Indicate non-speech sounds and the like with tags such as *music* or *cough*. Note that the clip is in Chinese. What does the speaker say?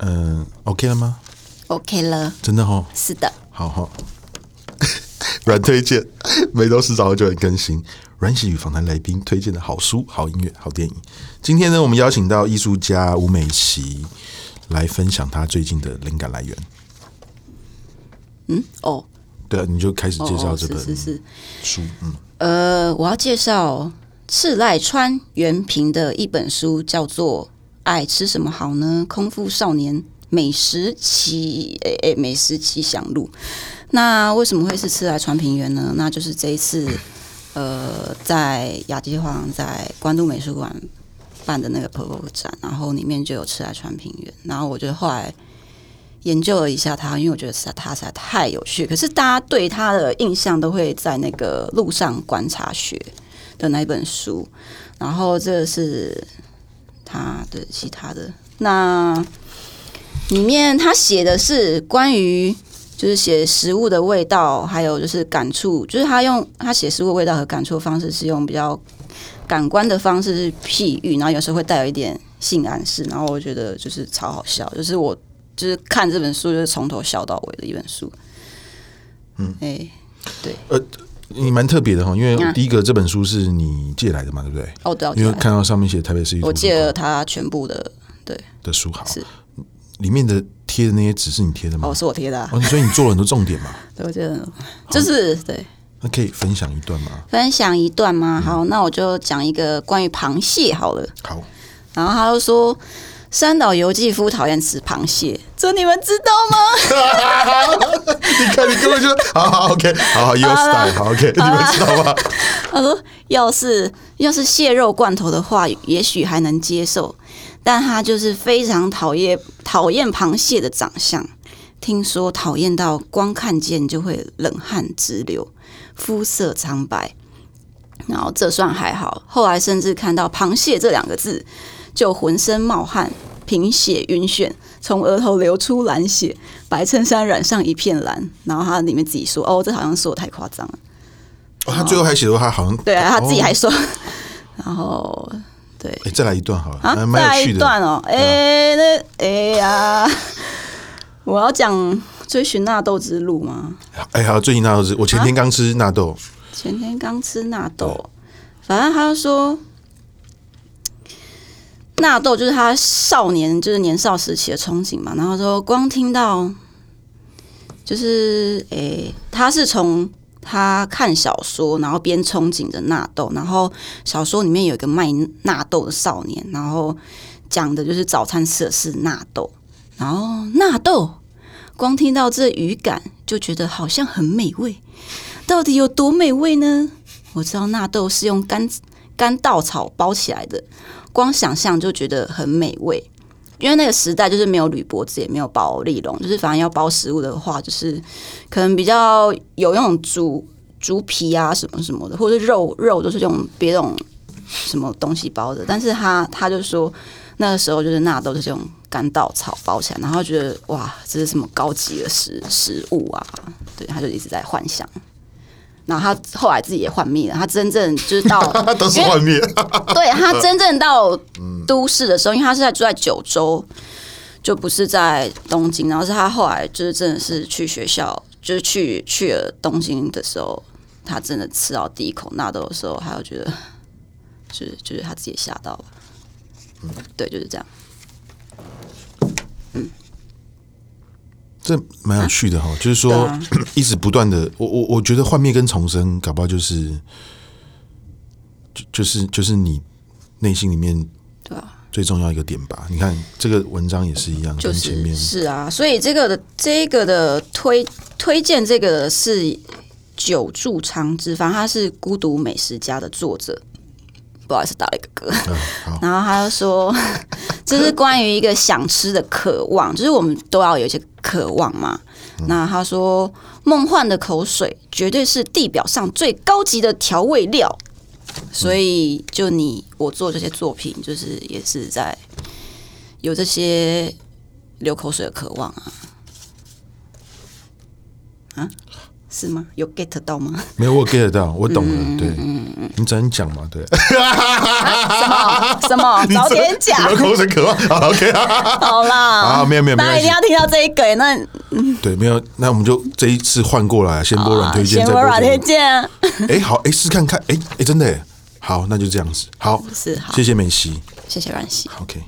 嗯，OK 了吗？OK 了，真的哦。是的，好好。*laughs* 软推荐，每周四早上就会更新。阮玺与访谈来宾推荐的好书、好音乐、好电影。今天呢，我们邀请到艺术家吴美琪来分享她最近的灵感来源。嗯，哦，对啊，你就开始介绍这本是是是书。嗯，呃，我要介绍赤濑川原平的一本书，叫做《爱吃什么好呢？空腹少年美食奇诶诶美食奇想录》。那为什么会是赤濑川平原呢？那就是这一次，呃，在亚际画廊在关渡美术馆办的那个 POGO 展，然后里面就有赤濑川平原。然后我就后来研究了一下他，因为我觉得实在他实在太有趣。可是大家对他的印象都会在那个路上观察学的那一本书，然后这是他的其他的那里面他写的是关于。就是写食物的味道，还有就是感触，就是他用他写食物的味道和感触的方式是用比较感官的方式是譬喻，然后有时候会带有一点性暗示，然后我觉得就是超好笑，就是我就是看这本书就是从头笑到尾的一本书。嗯，哎、欸，对，呃，你蛮特别的哈，因为第一个这本书是你借来的嘛，对不对？哦，对，因为看到上面写台北市，我借了他全部的对。的书好是。里面的。贴的那些纸是你贴的吗？哦，是我贴的、啊。哦，所以你做了很多重点嘛？*laughs* 对，我觉得就是对。那可以分享一段吗？分享一段吗？好，嗯、那我就讲一个关于螃蟹好了。好。然后他就说，三岛由纪夫讨厌吃螃蟹，这你们知道吗？*laughs* 你看，你根本就好好 OK，好好 Your style，好 OK，你们知道吗？他说，要是要是蟹肉罐头的话，也许还能接受。但他就是非常讨厌讨厌螃蟹的长相，听说讨厌到光看见就会冷汗直流，肤色苍白。然后这算还好，后来甚至看到“螃蟹”这两个字，就浑身冒汗、贫血晕眩，从额头流出蓝血，白衬衫染上一片蓝。然后他里面自己说：“哦，这好像是我太夸张了。”哦，他最后还写说他好像对啊，他自己还说，哦、*laughs* 然后。对，哎，再来一段好了，啊，蛮有趣的。再来一段哦，哎、欸，那哎呀，*laughs* 我要讲追寻纳豆之路吗？哎，好，追寻纳豆之路，我前天刚吃纳豆，前天刚吃纳豆，反正他就说，纳豆就是他少年，就是年少时期的憧憬嘛。然后说，光听到，就是哎，他是从。他看小说，然后边憧憬着纳豆，然后小说里面有一个卖纳豆的少年，然后讲的就是早餐吃的是纳豆，然后纳豆，光听到这语感就觉得好像很美味，到底有多美味呢？我知道纳豆是用干干稻草包起来的，光想象就觉得很美味。因为那个时代就是没有铝箔纸，也没有包利龙，就是反正要包食物的话，就是可能比较有用猪猪皮啊什么什么的，或者是肉肉都是用别种什么东西包的。但是他他就说那个时候就是纳豆就是用干稻草包起来，然后觉得哇，这是什么高级的食食物啊？对，他就一直在幻想。然后他后来自己也幻灭了，他真正就是到 *laughs* 都是幻灭。对，他真正到都市的时候，因为他是在住在九州，就不是在东京。然后是他后来就是真的是去学校，就是去去了东京的时候，他真的吃到第一口纳豆的时候，他就觉得，就是就是他自己吓到了。嗯，对，就是这样。这蛮有趣的哈，就是说、啊、*clears throat* 一直不断的，我我我觉得幻灭跟重生，搞不好就是，就就是就是你内心里面对啊最重要一个点吧。你看这个文章也是一样，就是前面是啊，所以这个的这个的推推荐这个是久住昌之，反正他是孤独美食家的作者。不好意思，打了一个嗝。嗯、然后他就说，*laughs* 这是关于一个想吃的渴望，就是我们都要有一些渴望嘛。那他说，梦幻的口水绝对是地表上最高级的调味料。所以，就你我做这些作品，就是也是在有这些流口水的渴望啊。啊？是吗？有 get 到吗？没有，我 get 到，我懂了。嗯、对，你早点讲嘛，对。啊、什么？什么？*laughs* 早点讲。流口水渴望。*laughs* 好，OK。好啦。啊，没有没有，大家一定要听到这一个。那，对，没有，那我们就这一次换过来，先播软推荐，再播软推荐。哎、欸，好，哎、欸，试看看，哎、欸，哎、欸，真的，好，那就这样子。好，是好，谢谢美西，谢谢阮西。OK。